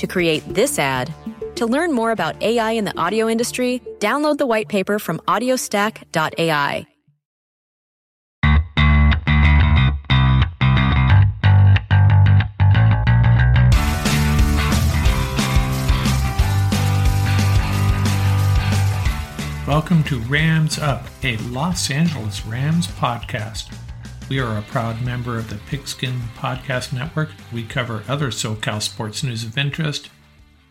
to create this ad. To learn more about AI in the audio industry, download the white paper from audiostack.ai. Welcome to Rams Up, a Los Angeles Rams podcast. We are a proud member of the Pigskin Podcast Network. We cover other SoCal sports news of interest,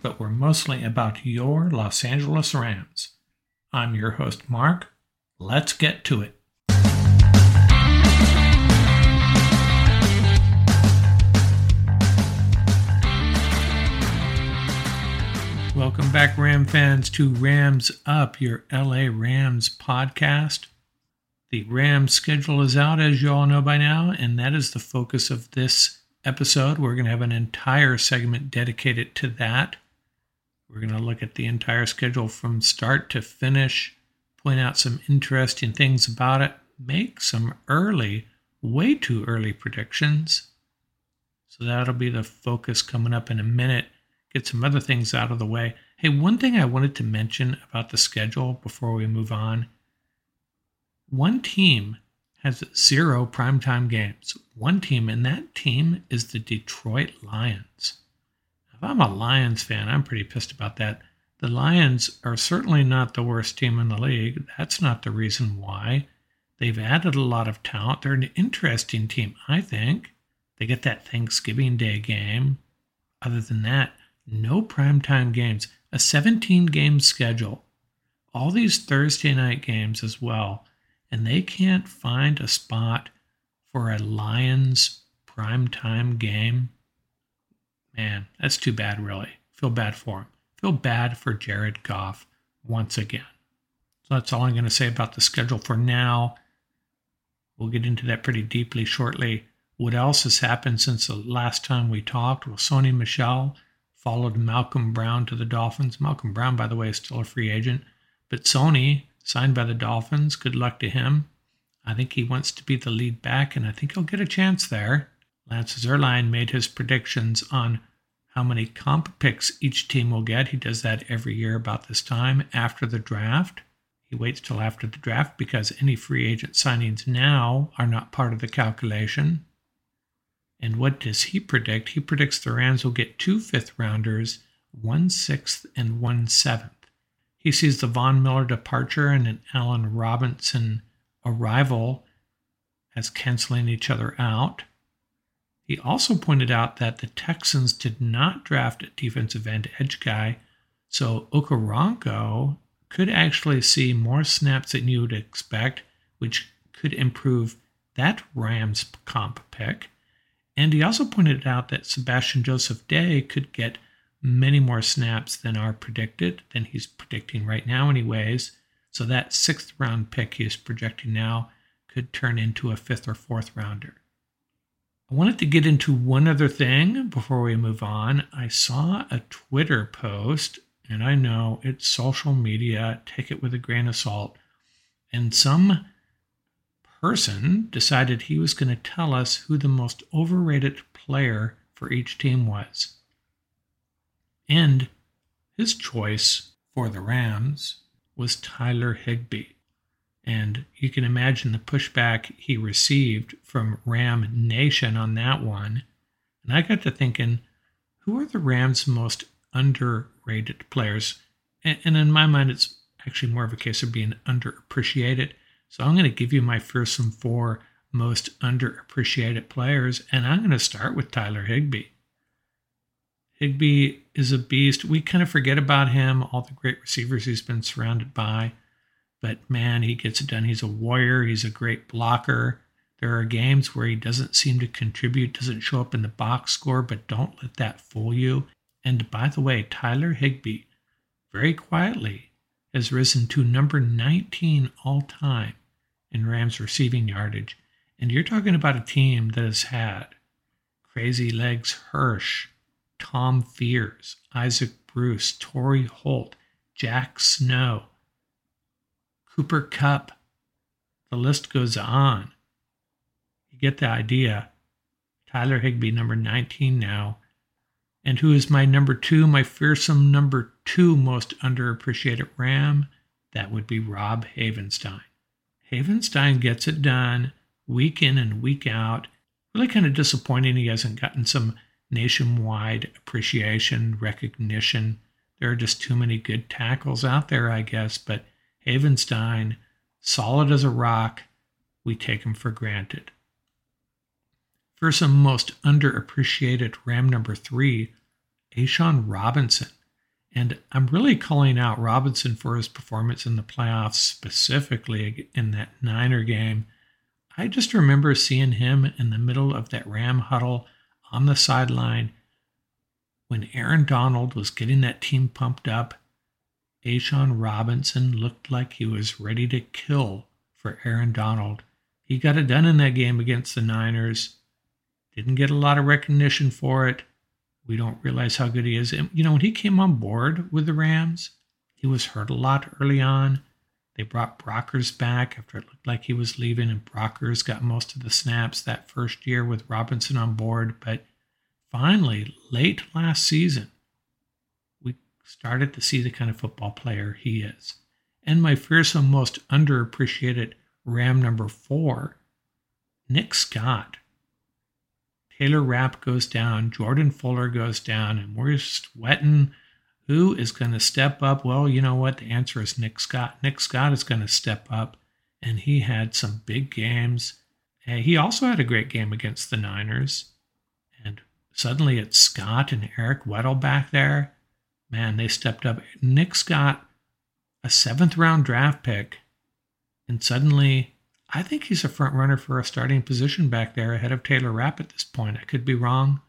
but we're mostly about your Los Angeles Rams. I'm your host, Mark. Let's get to it. Welcome back, Ram fans, to Rams Up, your LA Rams podcast. The Rams schedule is out, as you all know by now, and that is the focus of this episode. We're going to have an entire segment dedicated to that. We're going to look at the entire schedule from start to finish, point out some interesting things about it, make some early, way too early predictions. So that'll be the focus coming up in a minute get some other things out of the way. Hey, one thing I wanted to mention about the schedule before we move on one team has zero primetime games. One team, and that team is the Detroit Lions. If I'm a Lions fan, I'm pretty pissed about that. The Lions are certainly not the worst team in the league. That's not the reason why. They've added a lot of talent. They're an interesting team, I think. They get that Thanksgiving Day game. Other than that, no primetime games, a 17 game schedule, all these Thursday night games as well, and they can't find a spot for a Lions primetime game. Man, that's too bad, really. Feel bad for him. Feel bad for Jared Goff once again. So that's all I'm going to say about the schedule for now. We'll get into that pretty deeply shortly. What else has happened since the last time we talked? Well, Sony Michel followed Malcolm Brown to the Dolphins. Malcolm Brown, by the way, is still a free agent, but Sony signed by the Dolphins. Good luck to him. I think he wants to be the lead back, and I think he'll get a chance there. Lance Zierlein made his predictions on how many comp picks each team will get. He does that every year about this time after the draft. He waits till after the draft because any free agent signings now are not part of the calculation. And what does he predict? He predicts the Rams will get two fifth rounders, one sixth, and one seventh. He sees the Von Miller departure and an Allen Robinson arrival as canceling each other out. He also pointed out that the Texans did not draft a defensive end edge guy, so Okoronkwo could actually see more snaps than you would expect which could improve that Rams comp pick. And he also pointed out that Sebastian Joseph Day could get many more snaps than are predicted, than he's predicting right now, anyways. So that sixth round pick he is projecting now could turn into a fifth or fourth rounder. I wanted to get into one other thing before we move on. I saw a Twitter post, and I know it's social media, take it with a grain of salt. And some person decided he was going to tell us who the most overrated player for each team was. And his choice for the Rams was Tyler Higbee. And you can imagine the pushback he received from Ram Nation on that one. And I got to thinking, who are the Rams' most underrated players? And, in my mind, it's actually more of a case of being underappreciated. So I'm going to give you my fearsome four most underappreciated players, and I'm going to start with Tyler Higbee. Higbee is a beast. We kind of forget about him, all the great receivers he's been surrounded by. But man, he gets it done. He's a warrior. He's a great blocker. There are games where he doesn't seem to contribute, doesn't show up in the box score, but don't let that fool you. And by the way, Tyler Higbee, very quietly, has risen to number 19 all time in Rams receiving yardage. And you're talking about a team that has had Crazy Legs Hirsch, Tom Fears, Isaac Bruce, Torry Holt, Jack Snow, Cooper Kupp. The list goes on. You get the idea. Tyler Higbee, number 19 now. And who is my number two, my fearsome number two most underappreciated Ram? That would be Rob Havenstein. Havenstein gets it done week in and week out. Really kind of disappointing he hasn't gotten some nationwide appreciation, recognition. There are just too many good tackles out there, I guess, but Havenstein, solid as a rock, we take him for granted. For some most underappreciated Ram number three, A'Shawn Robinson. And I'm really calling out Robinson for his performance in the playoffs, specifically in that Niner game. I just remember seeing him in the middle of that Ram huddle on the sideline when Aaron Donald was getting that team pumped up A'Shawn Robinson looked like he was ready to kill for Aaron Donald. He got it done in that game against the Niners. Didn't get a lot of recognition for it. We don't realize how good he is. And, you know, when he came on board with the Rams, he was hurt a lot early on. They brought Brockers back after it looked like he was leaving, and Brockers got most of the snaps that first year with Robinson on board. But finally, late last season, we started to see the kind of football player he is. And my fearsome, most underappreciated Ram number four, Nick Scott. Taylor Rapp goes down, Jordan Fuller goes down, and we're just sweating. Who is going to step up? Well, you know what? The answer is Nick Scott. Nick Scott is going to step up, and he had some big games. And he also had a great game against the Niners. And suddenly it's Scott and Eric Weddle back there man, they stepped up. Nick Scott, a seventh round draft pick, and suddenly I think he's a front runner for a starting position back there ahead of Taylor Rapp at this point. I could be wrong.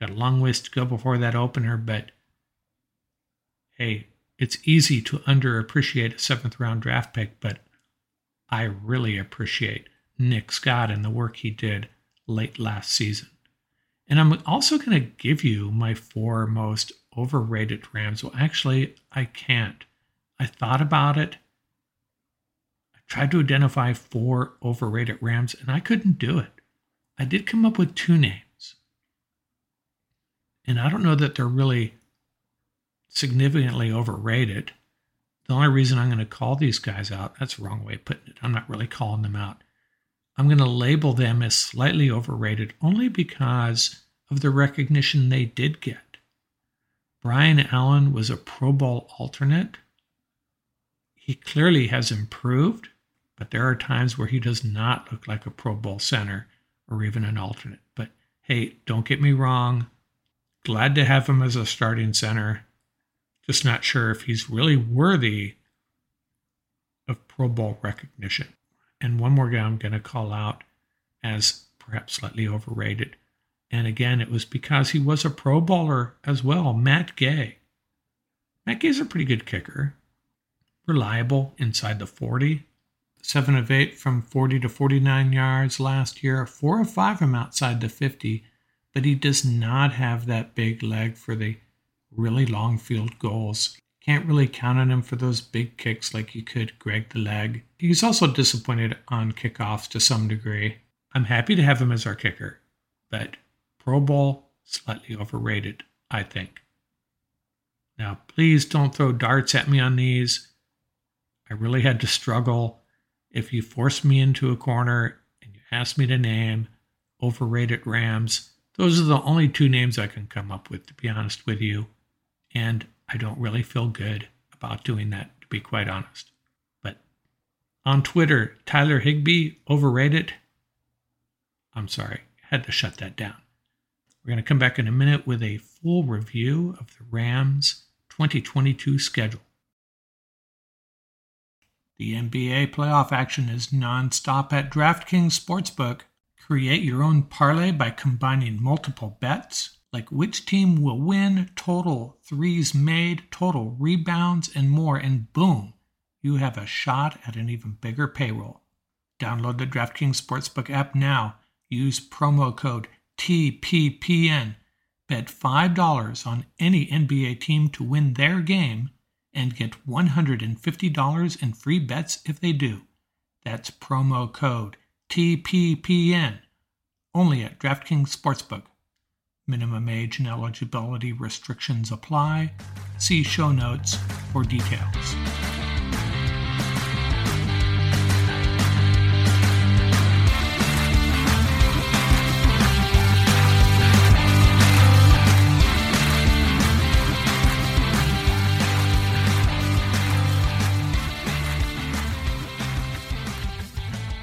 Got a long ways to go before that opener, but hey, it's easy to underappreciate a seventh round draft pick, but I really appreciate Nick Scott and the work he did late last season. And I'm also going to give you my four most overrated Rams. Well, actually, I can't. I thought about it. I tried to identify four overrated Rams, and I couldn't do it. I did come up with two names. And I don't know that they're really significantly overrated. The only reason I'm going to call these guys out, that's the wrong way of putting it. I'm not really calling them out. I'm going to label them as slightly overrated only because of the recognition they did get. Brian Allen was a Pro Bowl alternate. He clearly has improved, but there are times where he does not look like a Pro Bowl center or even an alternate. But hey, don't get me wrong. Glad to have him as a starting center. Just not sure if he's really worthy of Pro Bowl recognition. And one more guy I'm going to call out as perhaps slightly overrated. And again, it was because he was a Pro Bowler as well, Matt Gay. Matt Gay's a pretty good kicker, reliable inside the 40. Seven of eight from 40 to 49 yards last year, four of five from outside the 50, but he does not have that big leg for the really long field goals. Can't really count on him for those big kicks like you could Greg the Leg. He's also disappointed on kickoffs to some degree. I'm happy to have him as our kicker, but Pro Bowl, slightly overrated, I think. Now, please don't throw darts at me on these. I really had to struggle. If you force me into a corner and you ask me to name overrated Rams, those are the only two names I can come up with, to be honest with you. And I don't really feel good about doing that, to be quite honest. But on Twitter, Tyler Higbee, overrated. I'm sorry, had to shut that down. We're going to come back in a minute with a full review of the Rams 2022 schedule. The NBA playoff action is nonstop at DraftKings Sportsbook. Create your own parlay by combining multiple bets, like which team will win, total threes made, total rebounds, and more, and boom, you have a shot at an even bigger payroll. Download the DraftKings Sportsbook app now. Use promo code TPPN. Bet $5 on any NBA team to win their game and get $150 in free bets if they do. That's promo code TPPN. Only at DraftKings Sportsbook. Minimum age and eligibility restrictions apply. See show notes for details.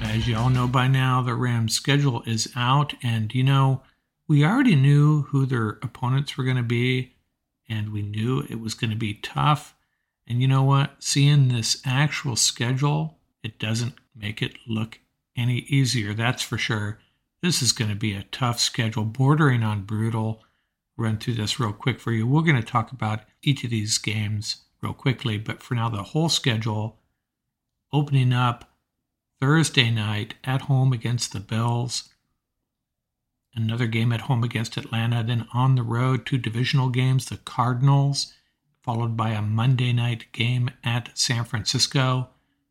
As you all know by now, the Rams' schedule is out, and you know, we already knew who their opponents were going to be, and we knew it was going to be tough. And you know what? Seeing this actual schedule, it doesn't make it look any easier, that's for sure. This is going to be a tough schedule, bordering on brutal. Run through this real quick for you. We're going to talk about each of these games real quickly, but for now, the whole schedule opening up Thursday night at home against the Bills. Another game at home against Atlanta. Then on the road, two divisional games the Cardinals, followed by a Monday night game at San Francisco.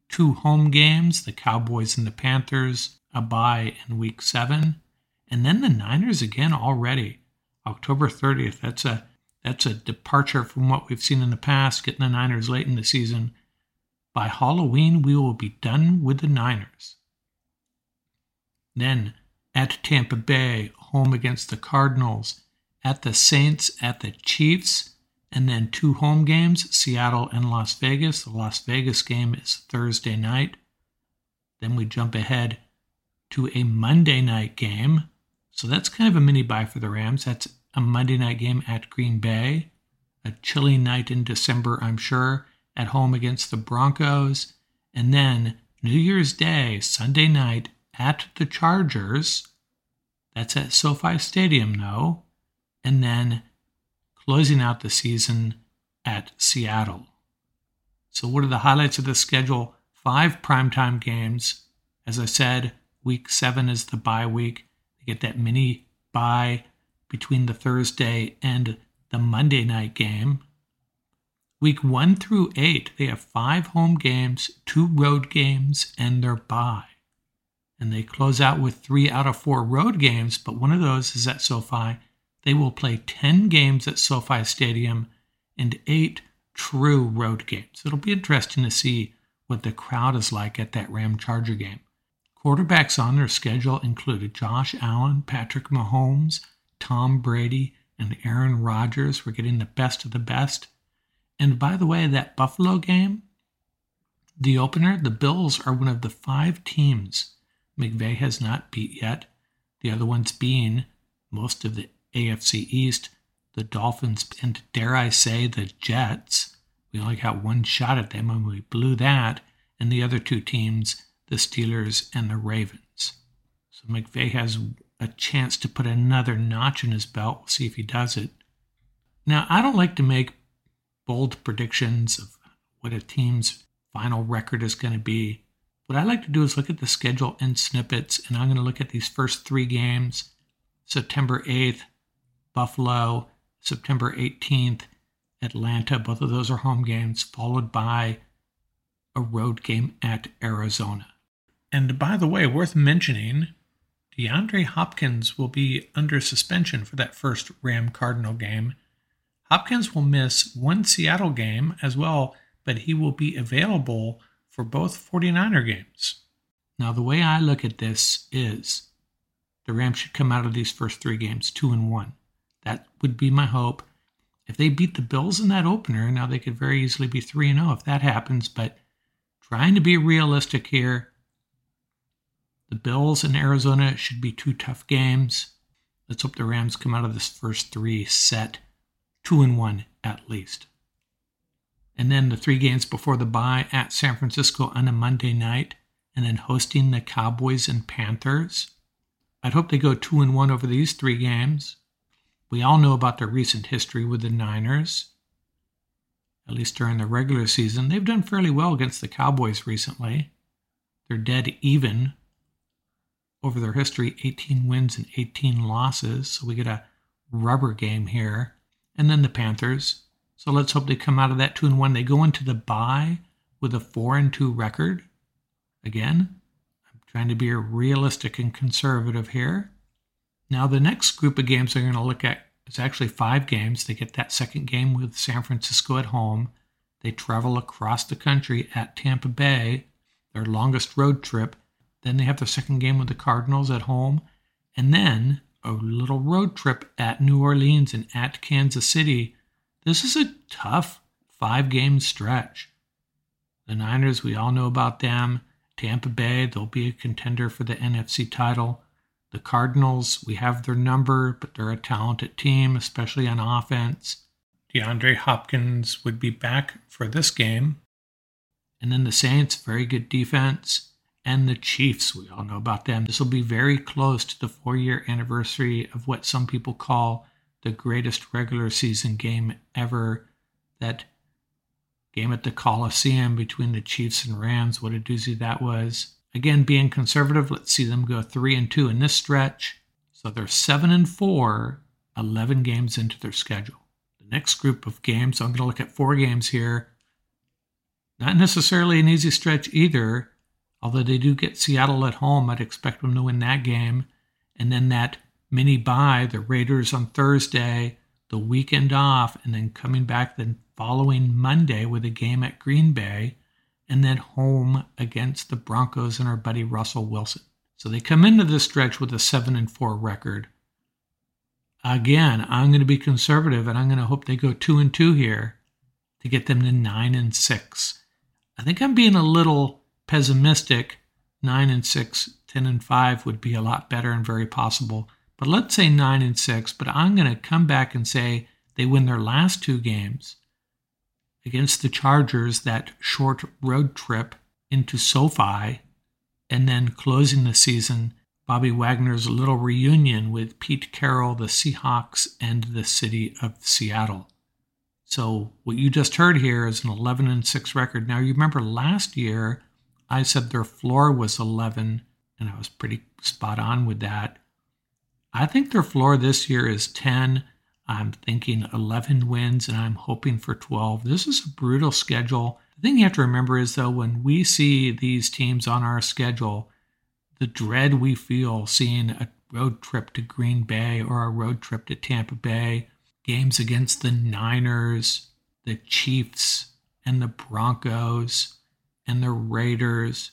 Two home games the Cowboys and the Panthers, a bye in week seven. And then the Niners again already. October 30th. That's a that's a departure from what we've seen in the past, getting the Niners late in the season. By Halloween, we will be done with the Niners. Then at Tampa Bay, home against the Cardinals, at the Saints, at the Chiefs, and then two home games Seattle and Las Vegas. The Las Vegas game is Thursday night. Then we jump ahead to a Monday night game. So that's kind of a mini bye for the Rams. That's a Monday night game at Green Bay. A chilly night in December, I'm sure at home against the Broncos, and then New Year's Day, Sunday night at the Chargers. That's at SoFi Stadium, though. And then closing out the season at Seattle. So, what are the highlights of the schedule? Five primetime games. As I said, week seven is the bye week. They get that mini bye between the Thursday and the Monday night game. Week one through eight, they have five home games, two road games, and their bye. And they close out with three out of four road games, but one of those is at SoFi. They will play 10 games at SoFi Stadium and eight true road games. It'll be interesting to see what the crowd is like at that Ram Charger game. Quarterbacks on their schedule included Josh Allen, Patrick Mahomes, Tom Brady, and Aaron Rodgers. We're getting the best of the best. And by the way, that Buffalo game, the opener, the Bills are one of the five teams McVay has not beat yet. The other ones being most of the AFC East, the Dolphins, and dare I say, the Jets. We only got one shot at them and we blew that. And the other two teams, the Steelers and the Ravens. So McVay has a chance to put another notch in his belt. We'll see if he does it. Now, I don't like to make bold predictions of what a team's final record is going to be. What I like to do is look at the schedule in snippets, and I'm going to look at these first three games September 8th, Buffalo, September 18th, Atlanta. Both of those are home games, followed by a road game at Arizona. And by the way, worth mentioning, DeAndre Hopkins will be under suspension for that first Ram Cardinal game. Hopkins will miss one Seattle game as well, but he will be available for both 49er games. Now, the way I look at this is the Rams should come out of these first three games 2 and 1. That would be my hope. If they beat the Bills in that opener, now they could very easily be 3 and 0 if that happens, but trying to be realistic here. The Bills and Arizona should be two tough games. Let's hope the Rams come out of this first three set 2 and 1 at least. And then the three games before the bye at San Francisco on a Monday night, and then hosting the Cowboys and Panthers. I'd hope they go 2 and 1 over these three games. We all know about their recent history with the Niners. At least during the regular season, they've done fairly well against the Cowboys recently. They're dead even over their history 18 wins and 18 losses. So we get a rubber game here. And then the Panthers. So let's hope they come out of that 2 and 1. They go into the bye with a 4 and 2 record. Again, I'm trying to be realistic and conservative here. Now, the next group of games they're going to look at is actually five games. They get that second game with San Francisco at home. They travel across the country at Tampa Bay, their longest road trip. Then they have their second game with the Cardinals at home. And then a little road trip at New Orleans and at Kansas City. This is a tough five game stretch. The Niners, we all know about them. Tampa Bay, they'll be a contender for the NFC title. The Cardinals, we have their number, but they're a talented team, especially on offense. DeAndre Hopkins would be back for this game. And then the Saints, very good defense. And the Chiefs, we all know about them. This will be very close to the four year anniversary of what some people call the greatest regular season game ever. That game at the Coliseum between the Chiefs and Rams, what a doozy that was. Again, being conservative, let's see them go 3 and 2 in this stretch. So they're 7 and 4, 11 games into their schedule. The next group of games, I'm going to look at four games here. Not necessarily an easy stretch either, although they do get Seattle at home. I'd expect them to win that game. And then that mini bye, the Raiders on Thursday, the weekend off, and then coming back the following Monday with a game at Green Bay and then home against the Broncos and our buddy Russell Wilson. So they come into this stretch with a 7 and 4 record. Again, I'm going to be conservative and I'm going to hope they go 2 and 2 here to get them to 9 and 6. I think I'm being a little pessimistic. 9 and 6, 10 and 5 would be a lot better and very possible. But let's say 9 and 6, but I'm going to come back and say they win their last two games against the Chargers that short road trip into SoFi, and then closing the season, Bobby Wagner's little reunion with Pete Carroll, the Seahawks, and the city of Seattle. So what you just heard here is an 11 and 6 record. Now you remember last year I said their floor was 11 and I was pretty spot on with that. I think their floor this year is 10 I'm thinking 11 wins and I'm hoping for 12. This is a brutal schedule. The thing you have to remember is, though, when we see these teams on our schedule, the dread we feel seeing a road trip to Green Bay or a road trip to Tampa Bay, games against the Niners, the Chiefs, and the Broncos, and the Raiders.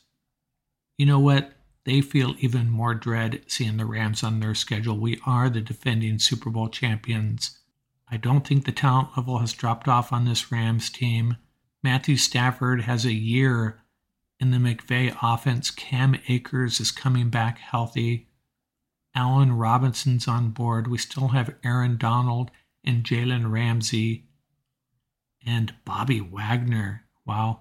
You know what? They feel even more dread seeing the Rams on their schedule. We are the defending Super Bowl champions. I don't think the talent level has dropped off on this Rams team. Matthew Stafford has a year in the McVay offense. Cam Akers is coming back healthy. Allen Robinson's on board. We still have Aaron Donald and Jalen Ramsey and Bobby Wagner. Wow.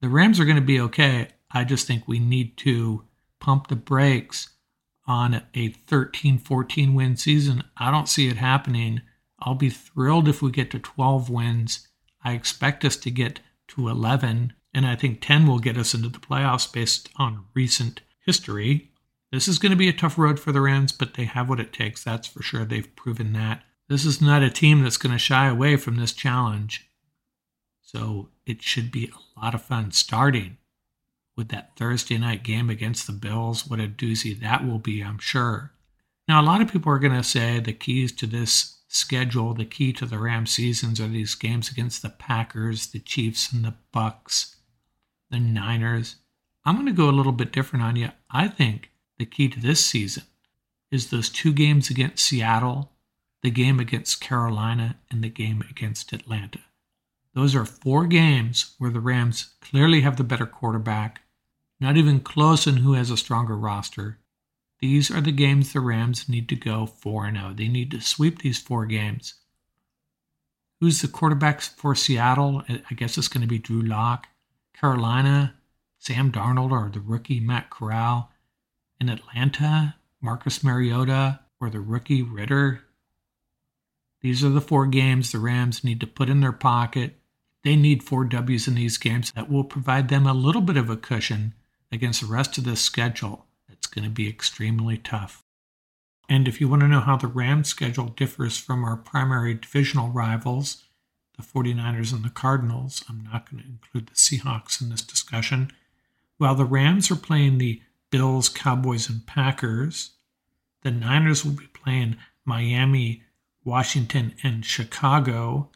The Rams are going to be okay. I just think we need to pump the brakes on a 13 14 win season. I don't see it happening. I'll be thrilled if we get to 12 wins. I expect us to get to 11, and I think 10 will get us into the playoffs based on recent history. This is going to be a tough road for the Rams, but they have what it takes. That's for sure. They've proven that. This is not a team that's going to shy away from this challenge. So it should be a lot of fun starting with that Thursday night game against the Bills. What a doozy that will be, I'm sure. Now, a lot of people are going to say the keys to this schedule, the key to the Rams seasons are these games against the Packers, the Chiefs, and the Bucks, the Niners. I'm going to go a little bit different on you. I think the key to this season is those two games against Seattle, the game against Carolina, and the game against Atlanta. Those are four games where the Rams clearly have the better quarterback, not even close on who has a stronger roster. These are the games the Rams need to go 4 0. They need to sweep these four games. Who's the quarterbacks for Seattle? I guess it's going to be Drew Lock. Carolina, Sam Darnold or the rookie Matt Corral. In Atlanta, Marcus Mariota or the rookie Ridder. These are the four games the Rams need to put in their pocket. They need four W's in these games that will provide them a little bit of a cushion against the rest of the schedule. It's going to be extremely tough. And if you want to know how the Rams schedule differs from our primary divisional rivals, the 49ers and the Cardinals, I'm not going to include the Seahawks in this discussion. While the Rams are playing the Bills, Cowboys, and Packers. The Niners will be playing Miami, Washington, and Chicago,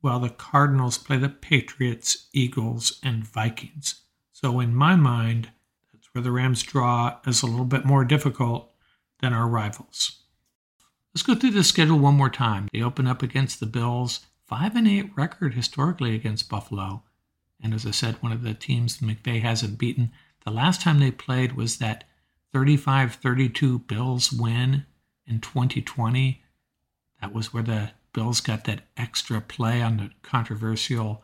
while the Cardinals play the Patriots, Eagles, and Vikings. So, in my mind, that's where the Rams draw is a little bit more difficult than our rivals. Let's go through the schedule one more time. They open up against the Bills, 5 and 8 record historically against Buffalo. And as I said, one of the teams McVay hasn't beaten the last time they played was that 35 32 Bills win in 2020. That was where the Bills got that extra play on the controversial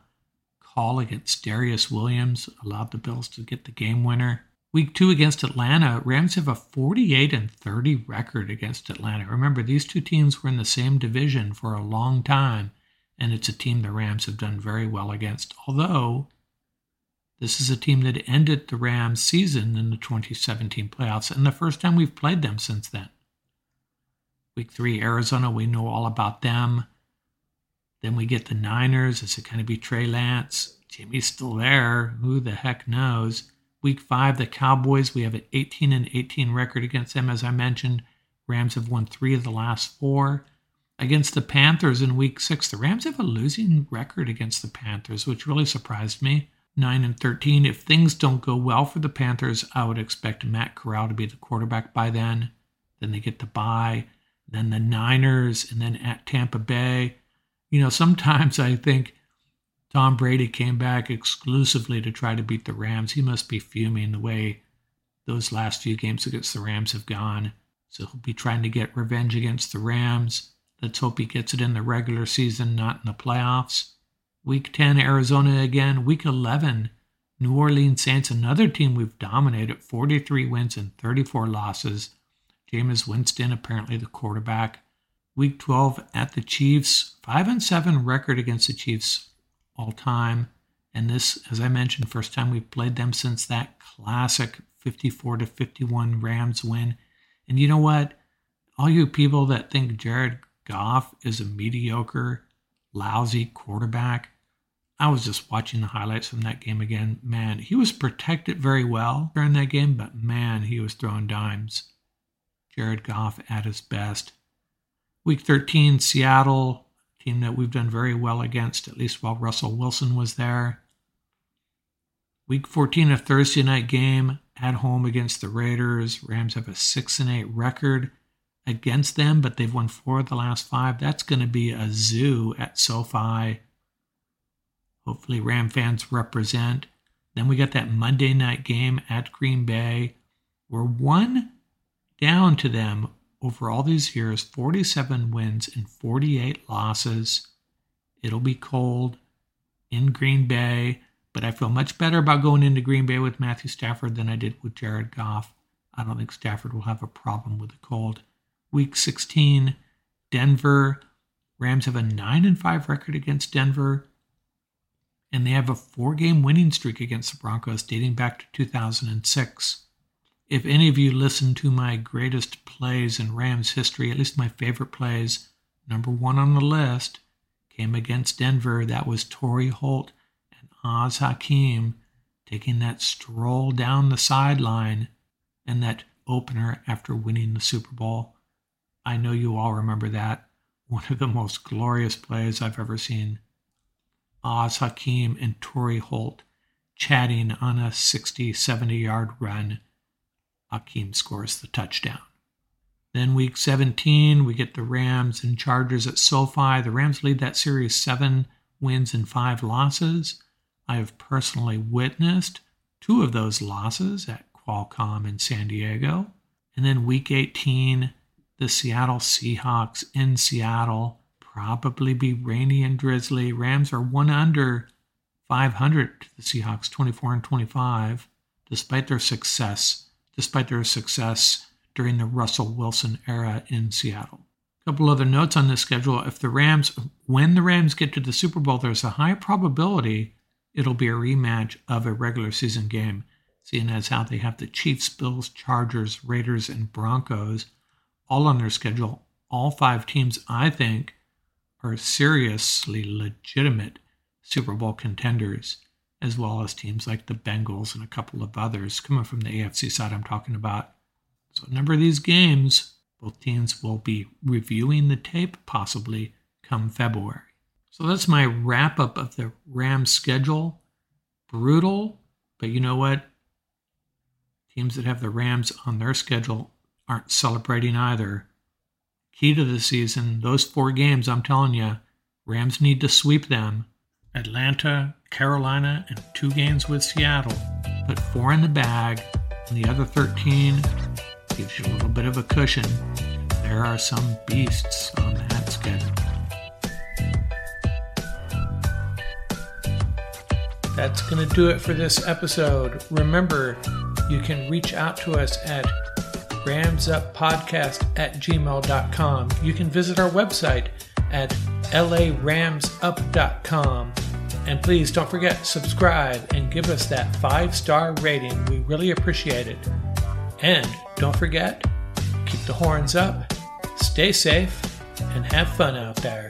call against Darious Williams, allowed the Bills to get the game winner. Week two against Atlanta, Rams have a 48 and 30 record against Atlanta. Remember, these two teams were in the same division for a long time, and it's a team the Rams have done very well against. Although this is a team that ended the Rams season in the 2017 playoffs, and the first time we've played them since then. Week three, Arizona, we know all about them. Then we get the Niners. Is it going to be Trey Lance? Jimmy's still there. Who the heck knows? Week five, the Cowboys. We have an 18 and 18 record against them, as I mentioned. Rams have won three of the last four. Against the Panthers in week six, the Rams have a losing record against the Panthers, which really surprised me. 9 and 13. If things don't go well for the Panthers, I would expect Matt Corral to be the quarterback by then. Then they get the bye, then the Niners, and then at Tampa Bay. You know, sometimes I think Tom Brady came back exclusively to try to beat the Rams. He must be fuming the way those last few games against the Rams have gone. So he'll be trying to get revenge against the Rams. Let's hope he gets it in the regular season, not in the playoffs. Week 10, Arizona again. Week 11, New Orleans Saints, another team we've dominated, 43 wins and 34 losses. Jameis Winston, apparently the quarterback. Week 12 at the Chiefs, 5 and 7 record against the Chiefs all time. And this, as I mentioned, first time we've played them since that classic 54 to 51 Rams win. And you know what? All you people that think Jared Goff is a mediocre lousy quarterback. I was just watching the highlights from that game again. Man, he was protected very well during that game, but man, he was throwing dimes. Jared Goff at his best. Week 13, Seattle, team that we've done very well against, at least while Russell Wilson was there. Week 14, a Thursday night game at home against the Raiders. Rams have a 6 and 8 record against them, but they've won four of the last five. That's going to be a zoo at SoFi. Hopefully, Ram fans represent. Then we got that Monday night game at Green Bay. We're one down to them over all these years 47 wins and 48 losses. It'll be cold in Green Bay. But I feel much better about going into Green Bay with Matthew Stafford than I did with Jared Goff. I don't think Stafford will have a problem with the cold. Week 16, Denver. Rams have a 9 and 5 record against Denver, and they have a four game winning streak against the Broncos dating back to 2006. If any of you listen to my greatest plays in Rams history, at least my favorite plays, number one on the list came against Denver. That was Torry Holt and Az Hakim taking that stroll down the sideline and that opener after winning the Super Bowl. I know you all remember that. One of the most glorious plays I've ever seen. Az Hakim and Torry Holt chatting on a 60, 70 yard run. Hakim scores the touchdown. Then week 17, we get the Rams and Chargers at SoFi. The Rams lead that series seven wins and five losses. I have personally witnessed two of those losses at Qualcomm in San Diego. And then week 18, the Seattle Seahawks in Seattle probably be rainy and drizzly. Rams are one under 500 to the Seahawks, 24 and 25, despite their success, despite their success during the Russell Wilson era in Seattle. A couple other notes on this schedule. If the Rams, when the Rams get to the Super Bowl, there's a high probability it'll be a rematch of a regular season game, seeing as how they have the Chiefs, Bills, Chargers, Raiders, and Broncos all on their schedule. All five teams, I think, are seriously legitimate Super Bowl contenders, as well as teams like the Bengals and a couple of others coming from the AFC side I'm talking about. So, a number of these games, both teams will be reviewing the tape possibly come February. So, that's my wrap up of the Rams schedule. Brutal, but you know what? Teams that have the Rams on their schedule aren't celebrating either. Key to the season, those four games, I'm telling you, Rams need to sweep them. Atlanta, Carolina, and two games with Seattle. Put four in the bag, and the other 13 gives you a little bit of a cushion. There are some beasts on that schedule. That's going to do it for this episode. Remember, you can reach out to us at ramsuppodcast at gmail.com. You can visit our website at laramsup.com. And please don't forget, subscribe and give us that five star rating. We really appreciate it. And don't forget, keep the horns up, stay safe, and have fun out there.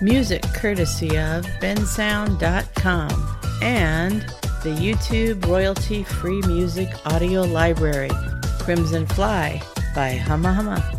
Music courtesy of bensound.com and the YouTube royalty free music audio library, Crimson Fly by Hama Hama.